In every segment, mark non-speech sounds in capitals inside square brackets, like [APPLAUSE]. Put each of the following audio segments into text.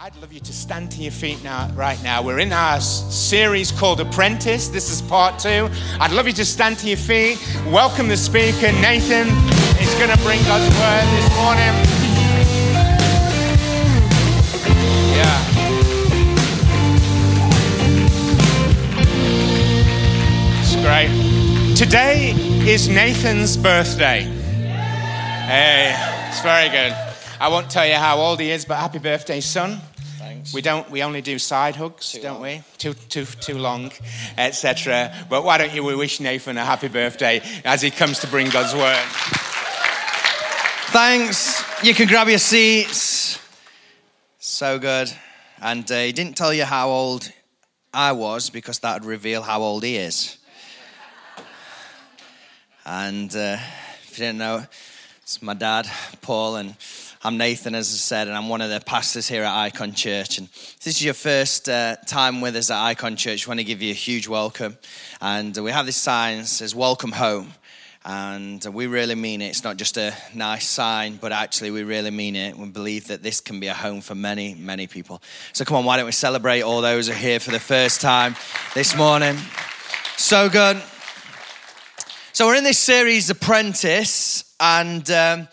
I'd love you to stand to your feet now, right now. We're in our series called Apprentice. This is part two. I'd love you to stand to your feet. Welcome the speaker, Nathan. He's going to bring God's word this morning. Yeah. It's great. Today is Nathan's birthday. Hey, it's very good. I won't tell you how old he is, but happy birthday, son. Thanks. We don't. We only do side hugs, Too don't long. we? Too too too long, etc. But why don't you wish Nathan a happy birthday as he comes to bring God's word? Thanks. You can grab your seats. So good. And uh, he didn't tell you how old I was because that would reveal how old he is. And uh, if you didn't know, it's my dad, Paul, and I'm Nathan, as I said, and I'm one of the pastors here at IKON Church. And this is your first uh, time with us at IKON Church. I want to give you a huge welcome. And we have this sign that says, Welcome Home. And we really mean it. It's not just a nice sign, but actually, we really mean it. We believe that this can be a home for many, many people. So, come on, why don't we celebrate all those who are here for the first time this morning? So good. So, we're in this series, Apprentice, and um,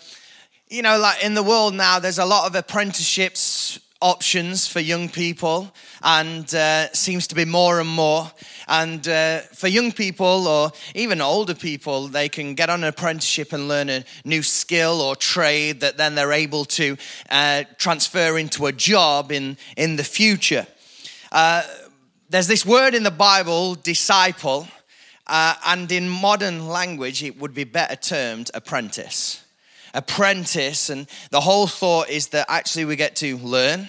you know, like in the world now, there's a lot of apprenticeships options for young people, and uh, seems to be more and more. And uh, for young people or even older people, they can get on an apprenticeship and learn a new skill or trade that then they're able to uh, transfer into a job in, in the future. Uh, there's this word in the Bible, disciple, uh, and in modern language, it would be better termed apprentice apprentice. And the whole thought is that actually we get to learn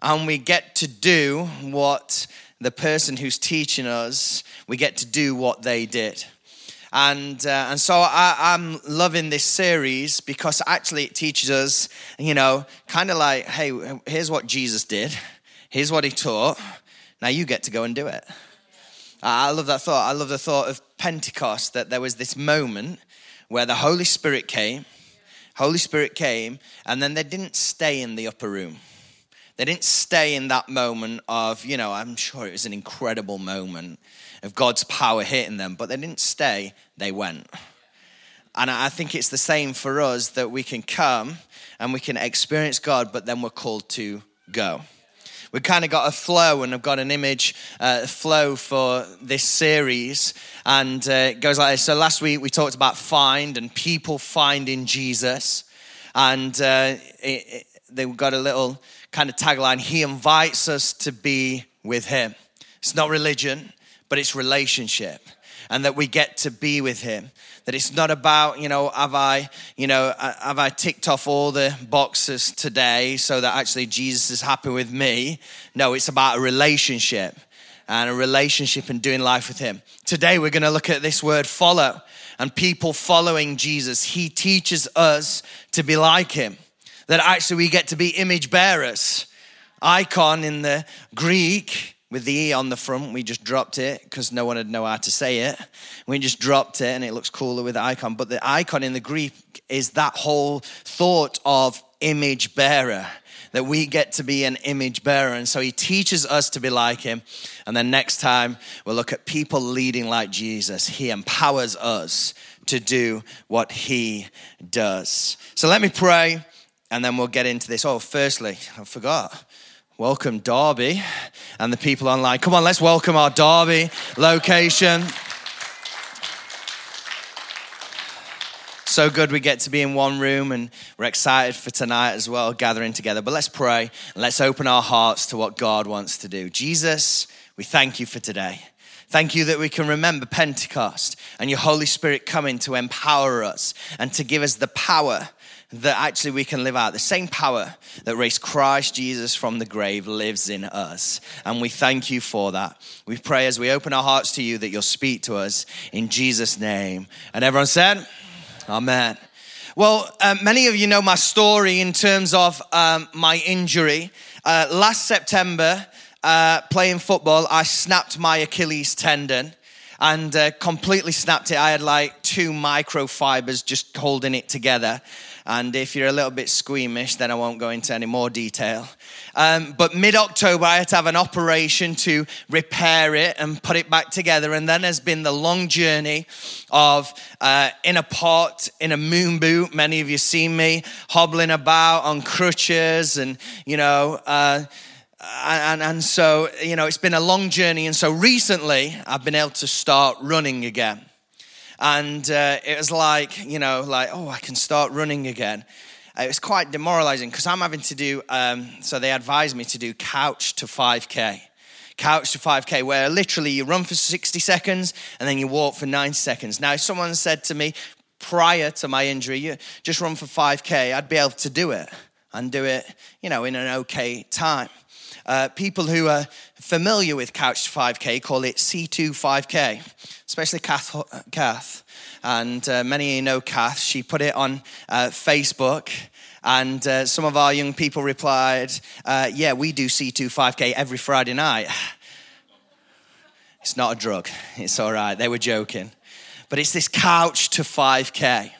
and we get to do what the person who's teaching us, we get to do what they did. And, uh, and so I, I'm loving this series because actually it teaches us, you know, kind of like, hey, here's what Jesus did, here's what he taught. Now you get to go and do it. I love that thought. I love the thought of Pentecost that there was this moment where the Holy Spirit came, Holy Spirit came, and then they didn't stay in the upper room. They didn't stay in that moment of, you know, I'm sure it was an incredible moment of God's power hitting them, but they didn't stay, they went. And I think it's the same for us that we can come and we can experience God, but then we're called to go. We've kind of got a flow, and I've got an image uh, flow for this series. And uh, it goes like this. So last week we talked about find and people finding Jesus. And uh, it, it, they got a little kind of tagline He invites us to be with Him. It's not religion, but it's relationship. And that we get to be with Him that it's not about you know have i you know uh, have i ticked off all the boxes today so that actually jesus is happy with me? No it's about a relationship and a relationship and doing life with him. Today we're going to look at this word follow and people following jesus. He teaches us to be like him that actually we get to be image bearers. Icon in the greek with the E on the front. We just dropped it because no one would know how to say it. We just dropped it and it looks cooler with the icon. But the icon in the Greek is that whole thought of image bearer. That we get to be an image bearer. And so he teaches us to be like him. And then next time we'll look at people leading like Jesus. He empowers us to do what he does. So let me pray and then we'll get into this. Oh, firstly, I forgot welcome Derby and the people online. Come on, let's welcome our Derby location. So good we get to be in one room and we're excited for tonight as well, gathering together. But let's pray and let's open our hearts to what God wants to do. Jesus, we thank you for today. Thank you that we can remember Pentecost and your Holy Spirit coming to empower us and to give us the power that actually we can live out. The same power that raised Christ Jesus from the grave lives in us. And we thank you for that. We pray as we open our hearts to you that you'll speak to us in Jesus' name. And everyone said, Amen. Well, uh, many of you know my story in terms of um, my injury. Uh, last September, uh, playing football, I snapped my Achilles tendon and uh, completely snapped it. I had like two microfibers just holding it together. And if you're a little bit squeamish, then I won't go into any more detail. Um, but mid October, I had to have an operation to repair it and put it back together. And then has been the long journey of uh, in a pot, in a moon boot. Many of you seen me hobbling about on crutches and, you know, uh, and, and so, you know, it's been a long journey. And so recently, I've been able to start running again. And uh, it was like, you know, like, oh, I can start running again. It was quite demoralizing because I'm having to do, um, so they advised me to do couch to 5K. Couch to 5K, where literally you run for 60 seconds and then you walk for 90 seconds. Now, if someone said to me prior to my injury, you just run for 5K, I'd be able to do it and do it, you know, in an okay time. Uh, people who are familiar with Couch 5K call it C2 5K, especially Kath. Kath. And uh, many of you know Kath. She put it on uh, Facebook. And uh, some of our young people replied, uh, Yeah, we do C2 5K every Friday night. It's not a drug. It's all right. They were joking. But it's this couch to 5K.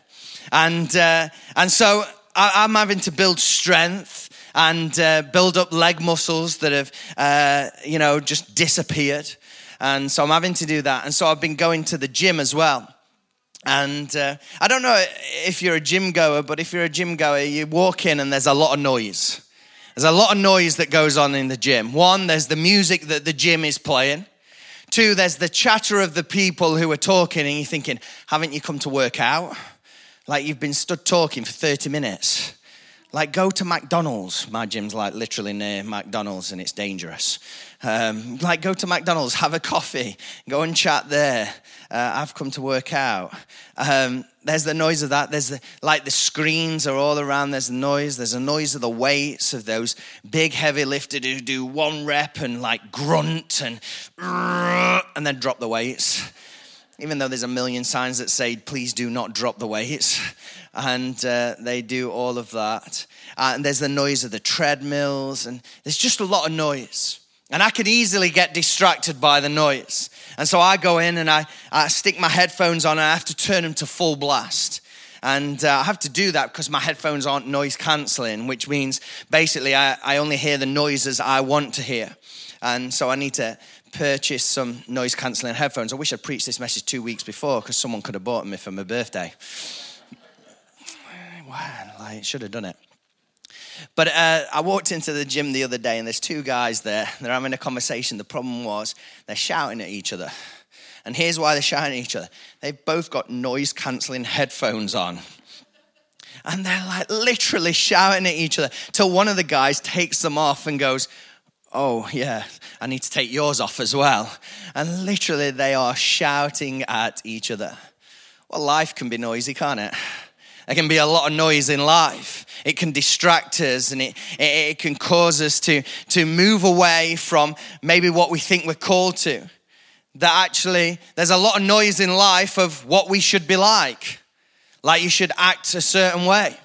And, uh, and so I, I'm having to build strength and uh, build up leg muscles that have, uh, you know, just disappeared. And so I'm having to do that. And so I've been going to the gym as well. And uh, I don't know if you're a gym goer, but if you're a gym goer, you walk in and there's a lot of noise. There's a lot of noise that goes on in the gym. One, there's the music that the gym is playing. Two, there's the chatter of the people who are talking, and you're thinking, haven't you come to work out? Like you've been stood talking for 30 minutes. Like, go to McDonald's. My gym's like literally near McDonald's and it's dangerous. Um, like, go to McDonald's, have a coffee, go and chat there. Uh, I've come to work out. Um, there's the noise of that. There's the, like the screens are all around. There's the noise. There's the noise of the weights of those big heavy lifters who do one rep and like grunt and [LAUGHS] and then drop the weights. Even though there's a million signs that say, please do not drop the weights and uh, they do all of that. Uh, and there's the noise of the treadmills, and there's just a lot of noise. And I can easily get distracted by the noise. And so I go in and I, I stick my headphones on, and I have to turn them to full blast. And uh, I have to do that because my headphones aren't noise cancelling, which means basically I, I only hear the noises I want to hear. And so I need to purchase some noise cancelling headphones. I wish I'd preached this message two weeks before because someone could have bought them for my birthday wow, like, should have done it. But uh, I walked into the gym the other day and there's two guys there. [LAUGHS] They're having a conversation. The problem was they're shouting at each other. And here's why they're shouting at each other they've both got noise cancelling headphones on. And they're like literally shouting at each other till one of the guys takes them off and goes, Oh, yeah, I need to take yours off as well. And literally they are shouting at each other. Well, life can be noisy, can't it? There can be a lot of noise in life. It can distract us and it, it, it, can cause us to, to move away from maybe what we think we're called to. That actually, there's a lot of noise in life of what we should be like. Like you should act a certain way.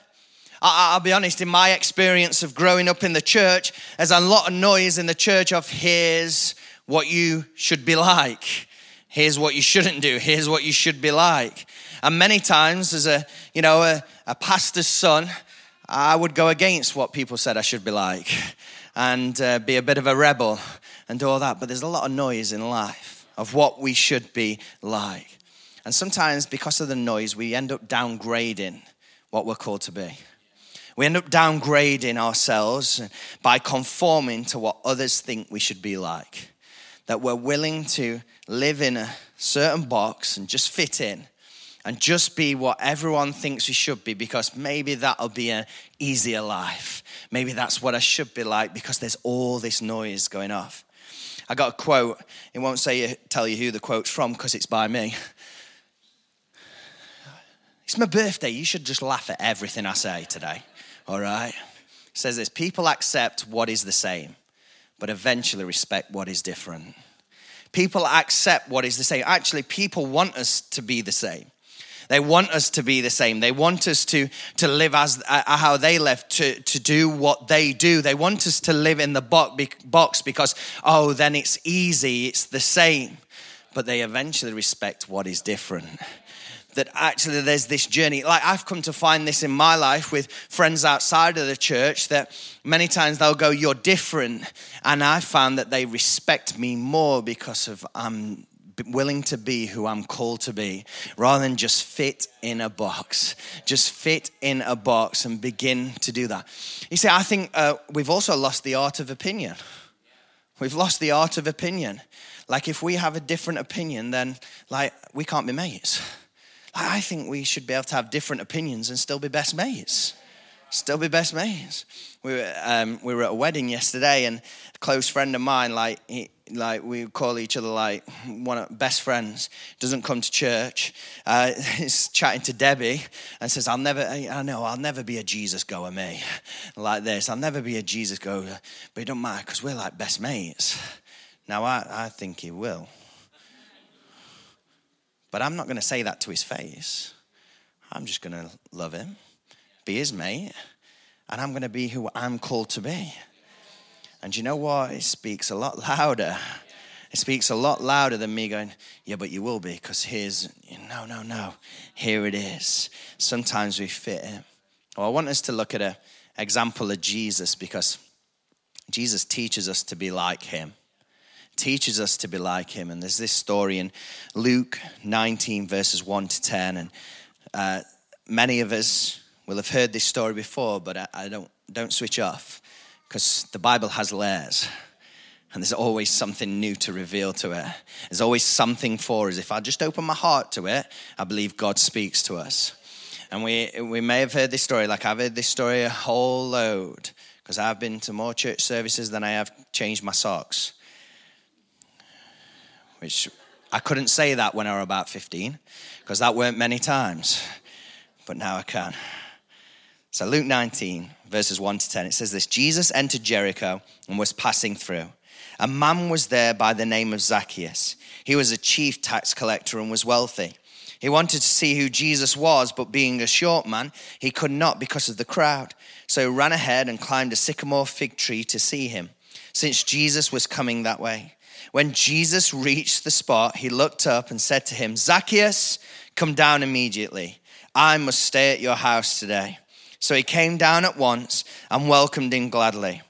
I, I'll be honest, in my experience of growing up in the church, there's a lot of noise in the church of here's what you should be like. Here's what you shouldn't do. Here's what you should be like. And many times, as a you know a, a pastor's son, I would go against what people said I should be like, and uh, be a bit of a rebel and do all that. But there's a lot of noise in life of what we should be like, and sometimes because of the noise, we end up downgrading what we're called to be. We end up downgrading ourselves by conforming to what others think we should be like. That we're willing to live in a certain box and just fit in and just be what everyone thinks we should be because maybe that'll be an easier life. Maybe that's what I should be like because there's all this noise going off. I got a quote. It won't say tell you who the quote's from because it's by me. It's my birthday. You should just laugh at everything I say today. All right? It says this People accept what is the same, but eventually respect what is different. People accept what is the same. Actually, people want us to be the same. They want us to be the same. They want us to, to live as uh, how they live, to, to do what they do. They want us to live in the box because, oh, then it's easy, it's the same. But they eventually respect what is different. that actually there's this journey. Like I've come to find this in my life with friends outside of the church that many times they'll go, You're different. And I found that they respect me more because of I'm willing to be who I'm called to be rather than just fit in a box. Just fit in a box and begin to do that. You see, I think uh, we've also lost the art of opinion. We've lost the art of opinion. Like, if we have a different opinion, then, like, we can't be mates. Like, I think we should be able to have different opinions and still be best mates. Still be best mates. We were, um, we were at a wedding yesterday, and a close friend of mine, like, he, like we call each other like one of best friends doesn't come to church uh, [LAUGHS] he's chatting to debbie and says i'll never i know i'll never be a jesus goer me like this i'll never be a jesus goer but it don't matter because we're like best mates. Now I, I think he will. But i'm not going to say that to his face. I'm just going to love him be his mate and i'm going to be who i'm called to be and you know what? It speaks a lot louder. It speaks a lot louder than me going, Yeah, but you will be, because here's, no, no, no. Here it is. Sometimes we fit it. Well, I want us to look at an example of Jesus because Jesus teaches us to be like him. Teaches us to be like him. And there's this story in Luke 19, verses 1 to 10. And uh, many of us will have heard this story before, but I, I don't, don't switch off because the Bible has layers. And there's always something new to reveal to it. There's always something for us. If I just open my heart to it, I believe God speaks to us. And we, we may have heard this story, like I've heard this story a whole load, because I've been to more church services than I have changed my socks. Which I couldn't say that when I was about 15, because that weren't many times. But now I can. So, Luke 19, verses 1 to 10, it says this Jesus entered Jericho and was passing through. A man was there by the name of Zacchaeus. He was a chief tax collector and was wealthy. He wanted to see who Jesus was, but being a short man, he could not because of the crowd. So he ran ahead and climbed a sycamore fig tree to see him, since Jesus was coming that way. When Jesus reached the spot, he looked up and said to him, Zacchaeus, come down immediately. I must stay at your house today. So he came down at once and welcomed him gladly.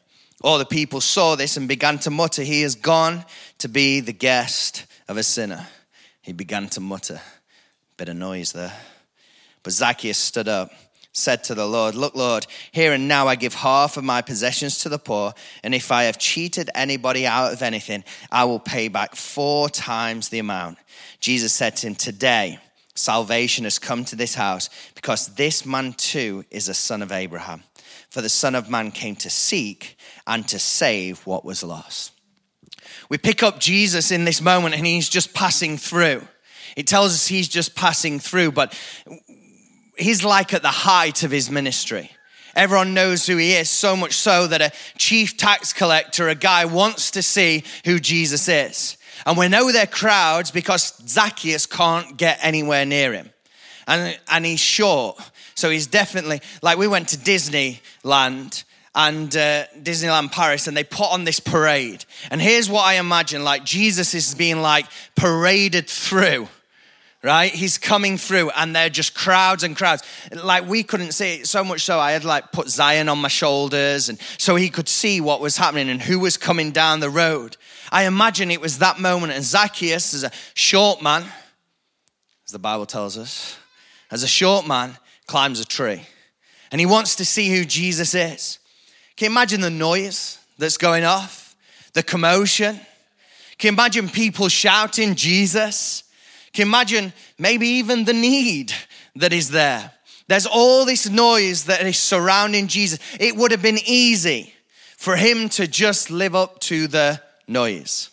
All the people saw this and began to mutter, He has gone to be the guest of a sinner. He began to mutter. Bit of noise there. But Zacchaeus stood up, said to the Lord, Look, Lord, here and now I give half of my possessions to the poor, and if I have cheated anybody out of anything, I will pay back four times the amount. Jesus said to him, Today, salvation has come to this house because this man too is a son of Abraham. For the Son of Man came to seek and to save what was lost. We pick up Jesus in this moment and he's just passing through. It tells us he's just passing through, but he's like at the height of his ministry. Everyone knows who he is, so much so that a chief tax collector, a guy, wants to see who Jesus is. And we know they're crowds because Zacchaeus can't get anywhere near him. And, and he's short. So he's definitely, like we went to Disneyland and uh, Disneyland Paris, and they put on this parade. And here's what I imagine like Jesus is being like paraded through right? He's coming through and they're just crowds and crowds. Like we couldn't see it so much so I had like put Zion on my shoulders and so he could see what was happening and who was coming down the road. I imagine it was that moment and Zacchaeus is a short man, as the Bible tells us, as a short man climbs a tree and he wants to see who Jesus is. Can you imagine the noise that's going off? The commotion? Can you imagine people shouting Jesus? Can you imagine maybe even the need that is there? There's all this noise that is surrounding Jesus. It would have been easy for him to just live up to the noise.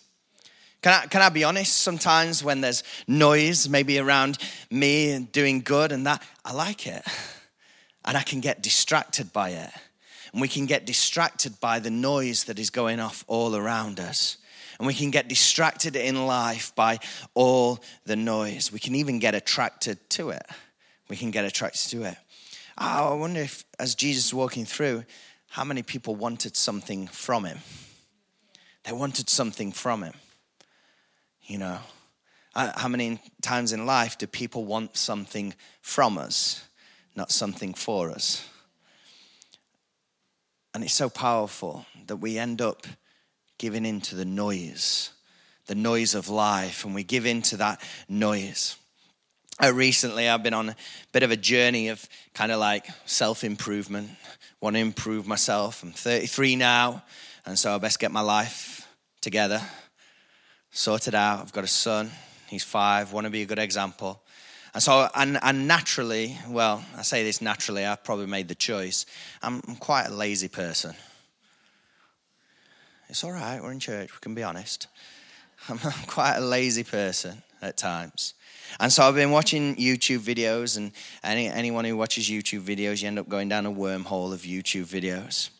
Can I, can I be honest? Sometimes when there's noise, maybe around me and doing good and that, I like it. And I can get distracted by it. And we can get distracted by the noise that is going off all around us. And we can get distracted in life by all the noise. We can even get attracted to it. We can get attracted to it. Oh, I wonder if, as Jesus was walking through, how many people wanted something from him? They wanted something from him. You know, Uh, how many times in life do people want something from us, not something for us? And it's so powerful that we end up giving in to the noise, the noise of life, and we give in to that noise. Uh, recently, I've been on a bit of a journey of kind of like self improvement, want to improve myself. I'm 33 now, and so I best get my life together, sorted out. I've got a son, he's five, want to be a good example. And so, and, and naturally, well, I say this naturally, I've probably made the choice. I'm, I'm quite a lazy person. It's all right, we're in church, we can be honest. [LAUGHS] I'm quite a lazy person at times. And so I've been watching YouTube videos, and any, anyone who watches YouTube videos, you end up going down a wormhole of YouTube videos.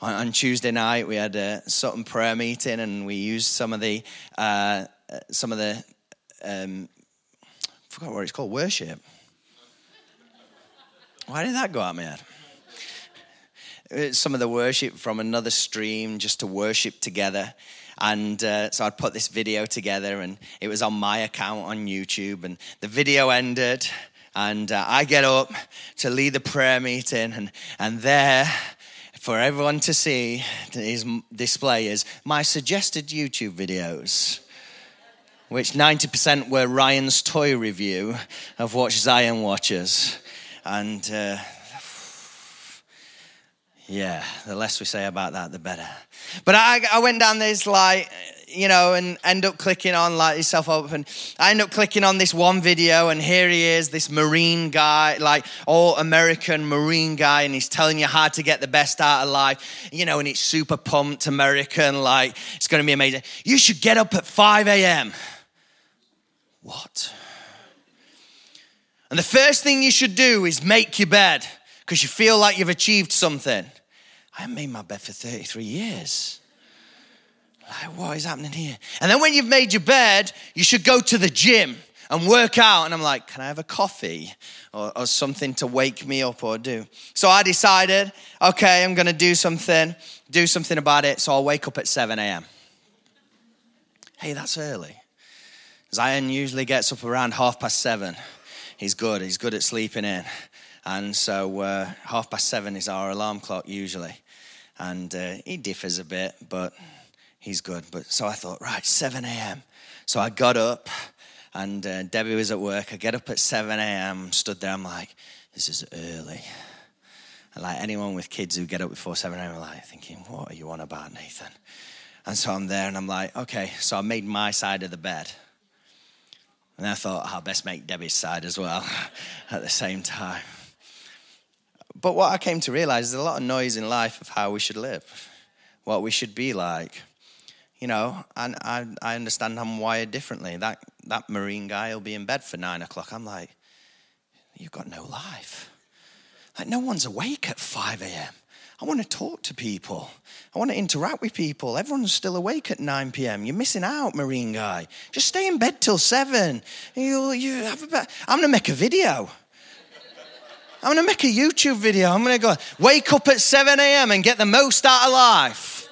On, on Tuesday night, we had a Sutton prayer meeting, and we used some of the uh, some of the um, I forgot what it's called worship. Why did that go out my head? Uh, some of the worship from another stream just to worship together. And uh, so I'd put this video together, and it was on my account on YouTube. And the video ended, and uh, I get up to lead the prayer meeting, and, and there, for everyone to see, his display is my suggested YouTube videos which 90% were Ryan's toy review of what Zion watches. And uh, yeah, the less we say about that, the better. But I, I went down this like, you know, and end up clicking on like yourself open. I end up clicking on this one video, and here he is, this Marine guy, like all American Marine guy, and he's telling you how to get the best out of life, you know, and it's super pumped American, like it's going to be amazing. You should get up at 5 a.m. What? And the first thing you should do is make your bed because you feel like you've achieved something. I made my bed for 33 years. Like, what is happening here? And then when you've made your bed, you should go to the gym and work out. And I'm like, can I have a coffee or, or something to wake me up or do? So I decided, okay, I'm going to do something, do something about it. So I'll wake up at 7 a.m. Hey, that's early. Zion usually gets up around half past seven. He's good. He's good at sleeping in. And so uh, half past seven is our alarm clock usually. And uh, he differs a bit, but he's good. But so I thought, right, 7 a.m. So I got up, and uh, Debbie was at work. I get up at 7 a.m., stood there. I'm like, this is early. And like anyone with kids who get up before 7 a.m., like thinking, what are you on about, Nathan? And so I'm there, and I'm like, okay. So I made my side of the bed. And I thought, I'll best make Debbie's side as well [LAUGHS] at the same time. But what I came to realize is there's a lot of noise in life of how we should live, what we should be like. You know, and I, I understand I'm wired differently. That, that Marine guy will be in bed for nine o'clock. I'm like, you've got no life. Like, no one's awake at 5 a.m. I want to talk to people. I want to interact with people. Everyone's still awake at 9 p.m. You're missing out, Marine guy. Just stay in bed till 7. You, you have a I'm going to make a video. I'm going to make a YouTube video. I'm going to go wake up at 7 a.m. and get the most out of life.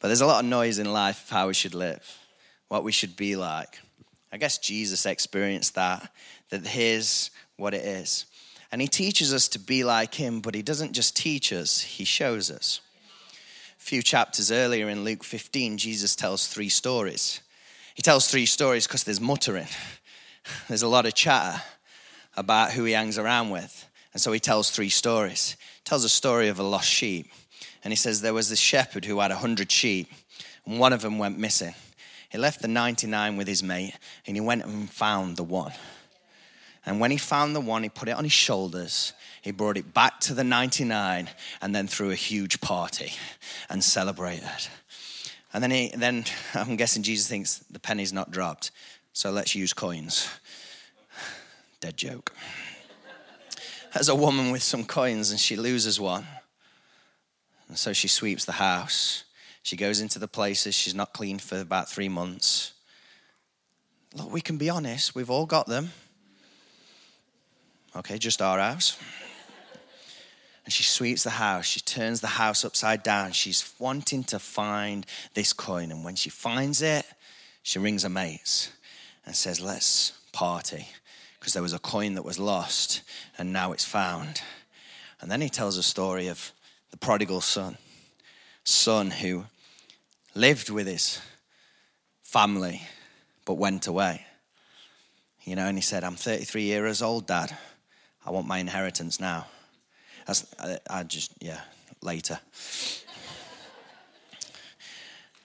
But there's a lot of noise in life of how we should live, what we should be like. I guess Jesus experienced that, that here's what it is. And he teaches us to be like him, but he doesn't just teach us, he shows us. A few chapters earlier in Luke 15, Jesus tells three stories. He tells three stories because there's muttering. There's a lot of chatter about who he hangs around with. And so he tells three stories. He tells a story of a lost sheep. And he says there was this shepherd who had a hundred sheep, and one of them went missing. He left the 99 with his mate, and he went and found the one. And when he found the one, he put it on his shoulders. He brought it back to the 99 and then threw a huge party and celebrated. And then, he, then I'm guessing Jesus thinks the penny's not dropped. So let's use coins. Dead joke. There's a woman with some coins and she loses one. And so she sweeps the house. She goes into the places she's not cleaned for about three months. Look, we can be honest, we've all got them. Okay, just our house. and she sweeps the house. She turns the house upside down. She's wanting to find this coin. And when she finds it, she rings her mates and says, Let's party. Because there was a coin that was lost and now it's found. And then he tells a story of the prodigal son, son who lived with his family but went away. You know, and he said, I'm 33 years old, Dad. I want my inheritance now. I, I just, yeah, later.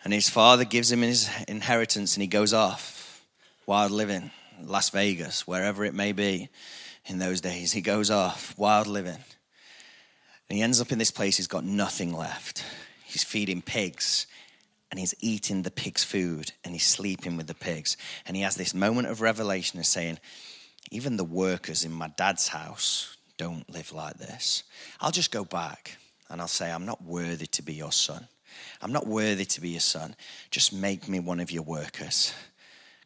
and his father gives him his inheritance and he goes off, wild living, Las Vegas, wherever it may be in those days. He goes off, wild living. And he ends up in this place, he's got nothing left. He's feeding pigs and he's eating the pig's food and he's sleeping with the pigs. And he has this moment of revelation of saying, even the workers in my dad's house don't live like this. I'll just go back and I'll say, I'm not worthy to be your son. I'm not worthy to be your son. Just make me one of your workers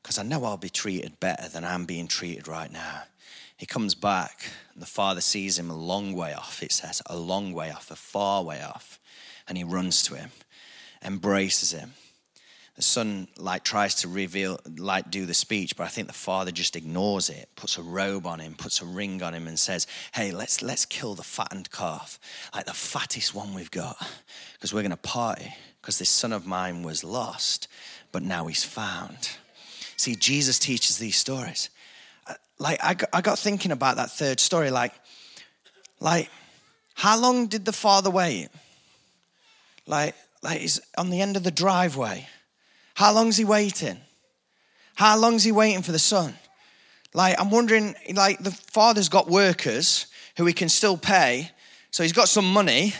because I know I'll be treated better than I'm being treated right now. He comes back, and the father sees him a long way off, it says, a long way off, a far way off. And he runs to him, embraces him, the son like tries to reveal like do the speech but i think the father just ignores it puts a robe on him puts a ring on him and says hey let's let's kill the fattened calf like the fattest one we've got because we're to party because this son of mine was lost but now he's found see jesus teaches these stories uh, like i got, I got thinking about that third story like like how long did the father wait like like he's on the end of the driveway how long's he waiting? How long's he waiting for the son? Like, I'm wondering, like, the father's got workers who he can still pay. So he's got some money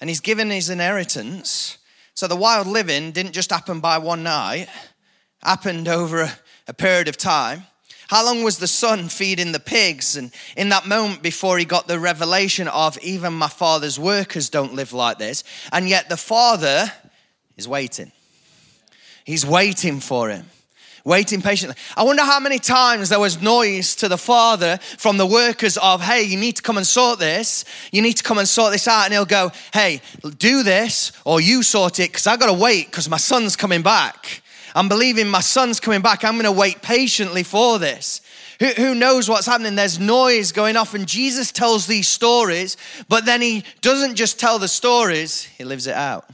and he's given his inheritance. So the wild living didn't just happen by one night, happened over a, a period of time. How long was the son feeding the pigs? And in that moment before he got the revelation of even my father's workers don't live like this, and yet the father is waiting. He's waiting for him, waiting patiently. I wonder how many times there was noise to the father from the workers of, hey, you need to come and sort this. You need to come and sort this out. And he'll go, hey, do this or you sort it because I got to wait because my son's coming back. I'm believing my son's coming back. I'm going to wait patiently for this. Who, who knows what's happening? There's noise going off, and Jesus tells these stories, but then he doesn't just tell the stories, he lives it out.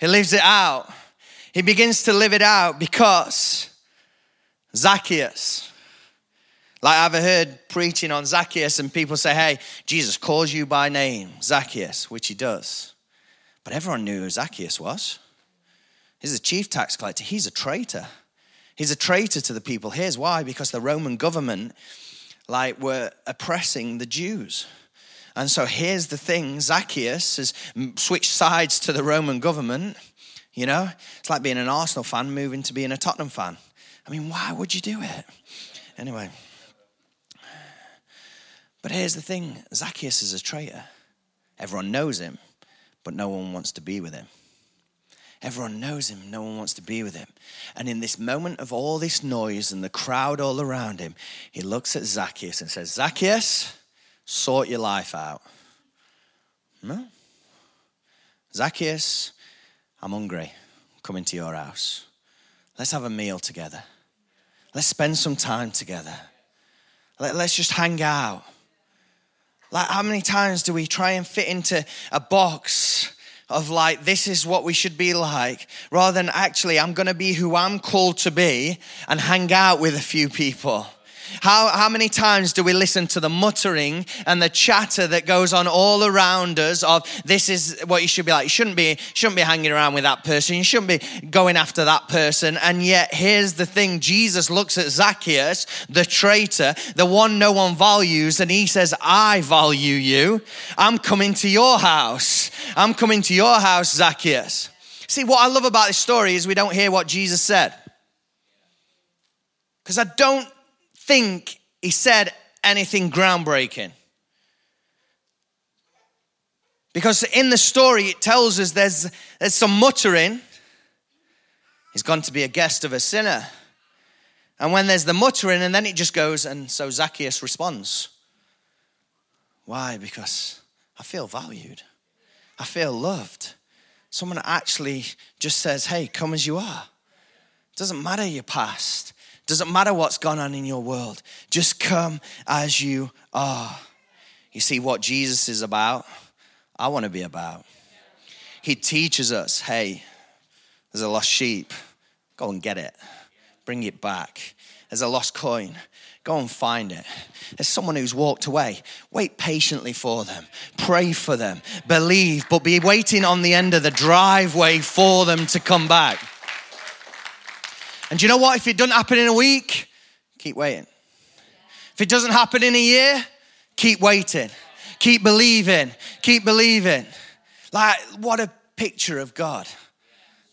He lives it out. He begins to live it out because Zacchaeus, like I've heard preaching on Zacchaeus, and people say, Hey, Jesus calls you by name, Zacchaeus, which he does. But everyone knew who Zacchaeus was. He's a chief tax collector, he's a traitor. He's a traitor to the people. Here's why because the Roman government like were oppressing the Jews. And so here's the thing Zacchaeus has switched sides to the Roman government you know, it's like being an Arsenal fan moving to being a Tottenham fan. I mean, why would you do it? Anyway. But here's the thing Zacchaeus is a traitor. Everyone knows him, but no one wants to be with him. Everyone knows him, no one wants to be with him. And in this moment of all this noise and the crowd all around him, he looks at Zacchaeus and says, Zacchaeus, sort your life out. No? Zacchaeus, I'm hungry. I'm coming to your house. Let's have a meal together. Let's spend some time together. Let, us just hang out. Like, how many times do we try and fit into a box of like, this is what we should be like, rather than actually, I'm going to be who I'm called to be and hang out with a few people? How, how many times do we listen to the muttering and the chatter that goes on all around us of this is what you should be like? You shouldn't be, shouldn't be hanging around with that person. You shouldn't be going after that person. And yet, here's the thing Jesus looks at Zacchaeus, the traitor, the one no one values, and he says, I value you. I'm coming to your house. I'm coming to your house, Zacchaeus. See, what I love about this story is we don't hear what Jesus said. Because I don't think he said anything groundbreaking. Because in the story, it tells us there's, there's some muttering. He's gone to be a guest of a sinner. And when there's the muttering, and then it just goes, and so Zacchaeus responds. Why? Because I feel valued. I feel loved. Someone actually just says, hey, come as you are. It doesn't matter your past. Doesn't matter what's gone on in your world. Just come as you are. You see what Jesus is about? I want to be about. He teaches us hey, there's a lost sheep. Go and get it, bring it back. There's a lost coin. Go and find it. There's someone who's walked away. Wait patiently for them. Pray for them. Believe, but be waiting on the end of the driveway for them to come back. And you know what? If it doesn't happen in a week, keep waiting. If it doesn't happen in a year, keep waiting. Keep believing. Keep believing. Like, what a picture of God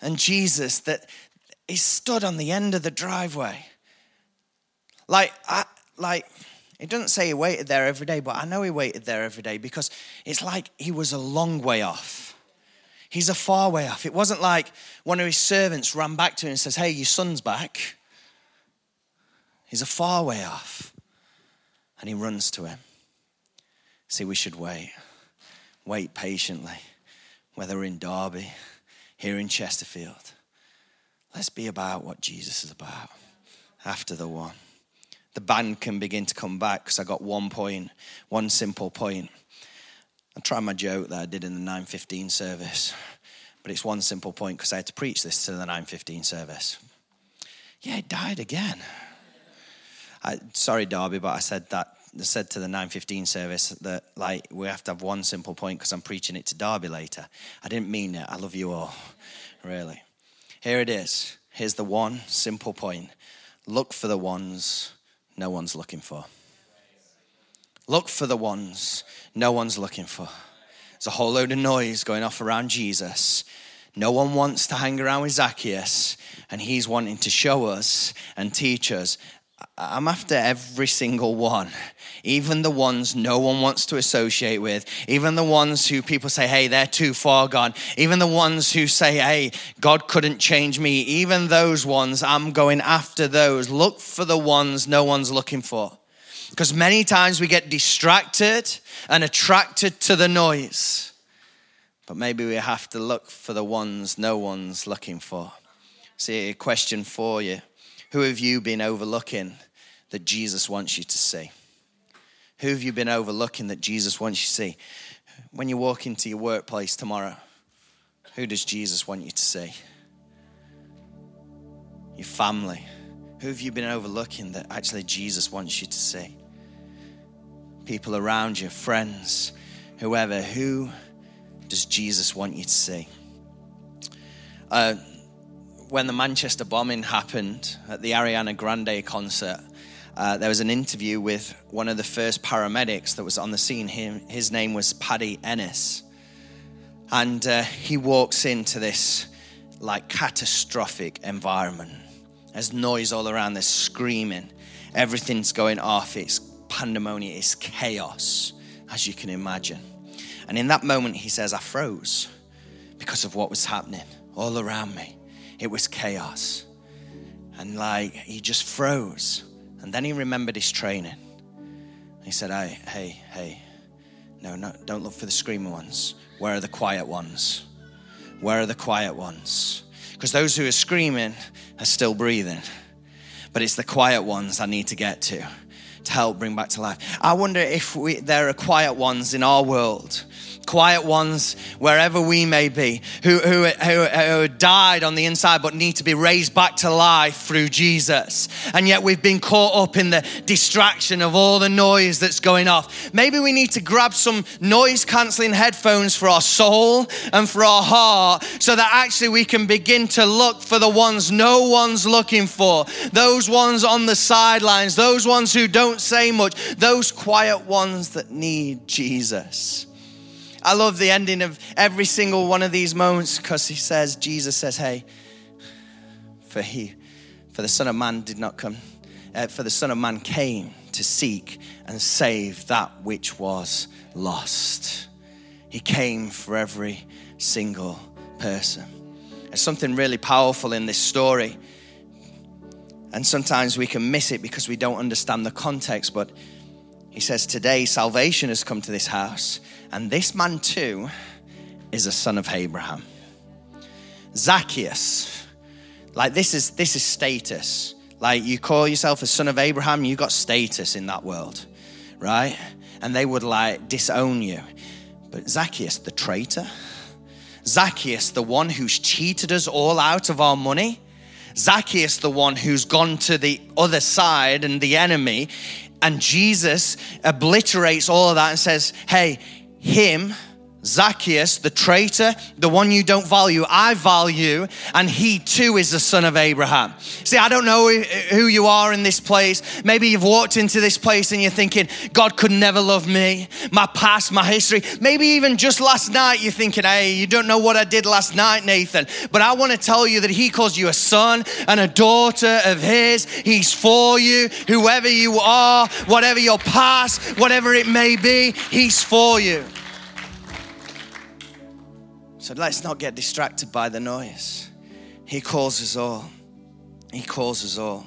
and Jesus that he stood on the end of the driveway. Like, I, like, it doesn't say he waited there every day, but I know he waited there every day because it's like he was a long way off. He's a far way off. It wasn't like one of his servants ran back to him and says, Hey, your son's back. He's a far way off. And he runs to him. See, we should wait. Wait patiently, whether in Derby, here in Chesterfield. Let's be about what Jesus is about after the one. The band can begin to come back because I got one point, one simple point. I'm trying my joke that I did in the 915 service, but it's one simple point because I had to preach this to the 915 service. Yeah, it died again. I, sorry, Derby, but I said that I said to the 915 service that like we have to have one simple point because I'm preaching it to Derby later. I didn't mean it. I love you all, really. Here it is. Here's the one simple point. Look for the ones no one's looking for. Look for the ones no one's looking for. There's a whole load of noise going off around Jesus. No one wants to hang around with Zacchaeus, and he's wanting to show us and teach us I'm after every single one, even the ones no one wants to associate with, even the ones who people say, hey, they're too far gone, even the ones who say, hey, God couldn't change me, even those ones, I'm going after those. Look for the ones no one's looking for. Because many times we get distracted and attracted to the noise, but maybe we have to look for the ones no one's looking for. See, a question for you who have you been overlooking that Jesus wants you to see? Who have you been overlooking that Jesus wants you to see? When you walk into your workplace tomorrow, who does Jesus want you to see? Your family. Who have you been overlooking that actually Jesus wants you to see? People around you, friends, whoever. Who does Jesus want you to see? Uh, when the Manchester bombing happened at the Ariana Grande concert, uh, there was an interview with one of the first paramedics that was on the scene. His name was Paddy Ennis. And uh, he walks into this like catastrophic environment. There's noise all around, there's screaming, everything's going off. It's pandemonium, it's chaos, as you can imagine. And in that moment, he says, I froze because of what was happening all around me it was chaos. And like, he just froze. And then he remembered his training. He said, Hey, hey, hey, no, no, don't look for the screaming ones. Where are the quiet ones? Where are the quiet ones? Because those who are screaming are still breathing. But it's the quiet ones I need to get to to help bring back to life. I wonder if we, there are quiet ones in our world quiet ones, wherever we may be, who, who, who, who, died on the inside but need to be raised back to life through Jesus. And yet we've been caught up in the distraction of all the noise that's going off. Maybe we need to grab some noise canceling headphones for our soul and for our heart so that actually we can begin to look for the ones no one's looking for, those ones on the sidelines, those ones who don't say much, those quiet ones that need Jesus. I love the ending of every single one of these moments because he says, Jesus says, Hey, for he, for the Son of Man did not come, uh, for the Son of Man came to seek and save that which was lost. He came for every single person. There's something really powerful in this story. And sometimes we can miss it because we don't understand the context, but He says, Today salvation has come to this house, and this man too is a son of Abraham. Zacchaeus, like this is this is status. Like you call yourself a son of Abraham, you got status in that world, right? And they would like disown you. But Zacchaeus, the traitor, Zacchaeus, the one who's cheated us all out of our money, Zacchaeus, the one who's gone to the other side and the enemy, and Jesus obliterates all of that and says, Hey, him Zacchaeus, the traitor, the one you don't value, I value, and he too is the son of Abraham. See, I don't know who you are in this place. Maybe you've walked into this place and you're thinking, God could never love me, my past, my history. Maybe even just last night you're thinking, hey, you don't know what I did last night, Nathan. But I want to tell you that he calls you a son and a daughter of his. He's for you, whoever you are, whatever your past, whatever it may be, he's for you. So let's not get distracted by the noise. He calls us all. He calls us all.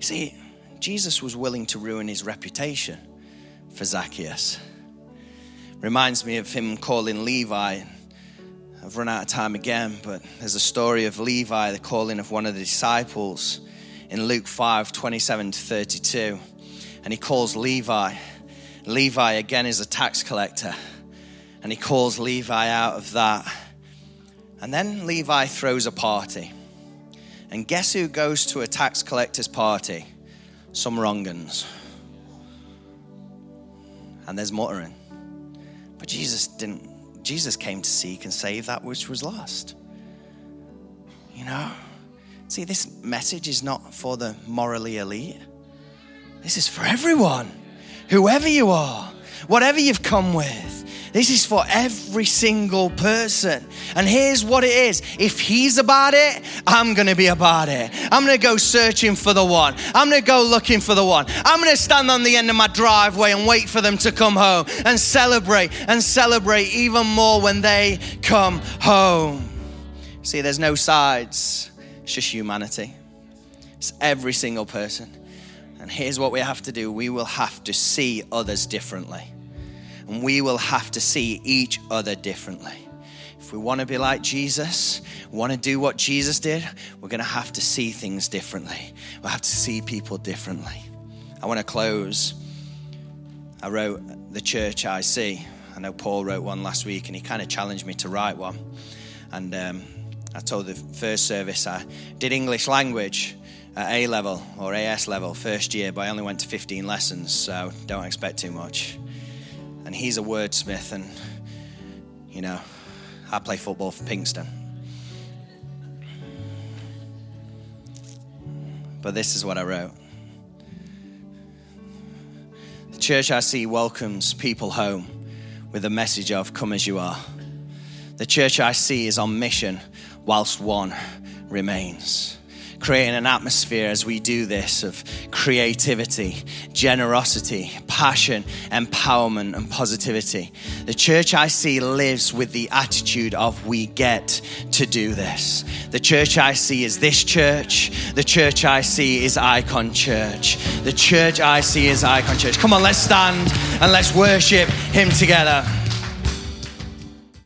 See, Jesus was willing to ruin his reputation for Zacchaeus. Reminds me of him calling Levi. I've run out of time again, but there's a story of Levi, the calling of one of the disciples in Luke 5 27 to 32. And he calls Levi. Levi, again, is a tax collector. And he calls Levi out of that and then Levi throws a party. And guess who goes to a tax collector's party? Some wrongans. And there's muttering. But Jesus didn't, Jesus came to seek and save that which was lost. You know? See, this message is not for the morally elite. This is for everyone, whoever you are, whatever you've come with. This is for every single person. And here's what it is if he's about it, I'm going to be about it. I'm going to go searching for the one. I'm going to go looking for the one. I'm going to stand on the end of my driveway and wait for them to come home and celebrate and celebrate even more when they come home. See, there's no sides, it's just humanity. It's every single person. And here's what we have to do we will have to see others differently and we will have to see each other differently. If we want to be like Jesus, want to do what Jesus did, we're going to have to see things differently. We'll have to see people differently. I want to close. I wrote The Church I See. I know Paul wrote one last week and he kind of challenged me to write one. And um, I told the first service I did English language at A level or AS level first year, but I only went to 15 lessons, so don't expect too much and he's a wordsmith, and you know, I play football for Pinxton. But this is what I wrote. The church I see welcomes people home with a message of come as you are. The church I see is on mission whilst one remains creating an atmosphere as we do this of creativity, generosity, passion, empowerment, and positivity. The church I see lives with the attitude of we get to do this. The church I see is this church. The church I see is IKON Church. The church I see is IKON Church. Come on, let's stand and let's worship Him together.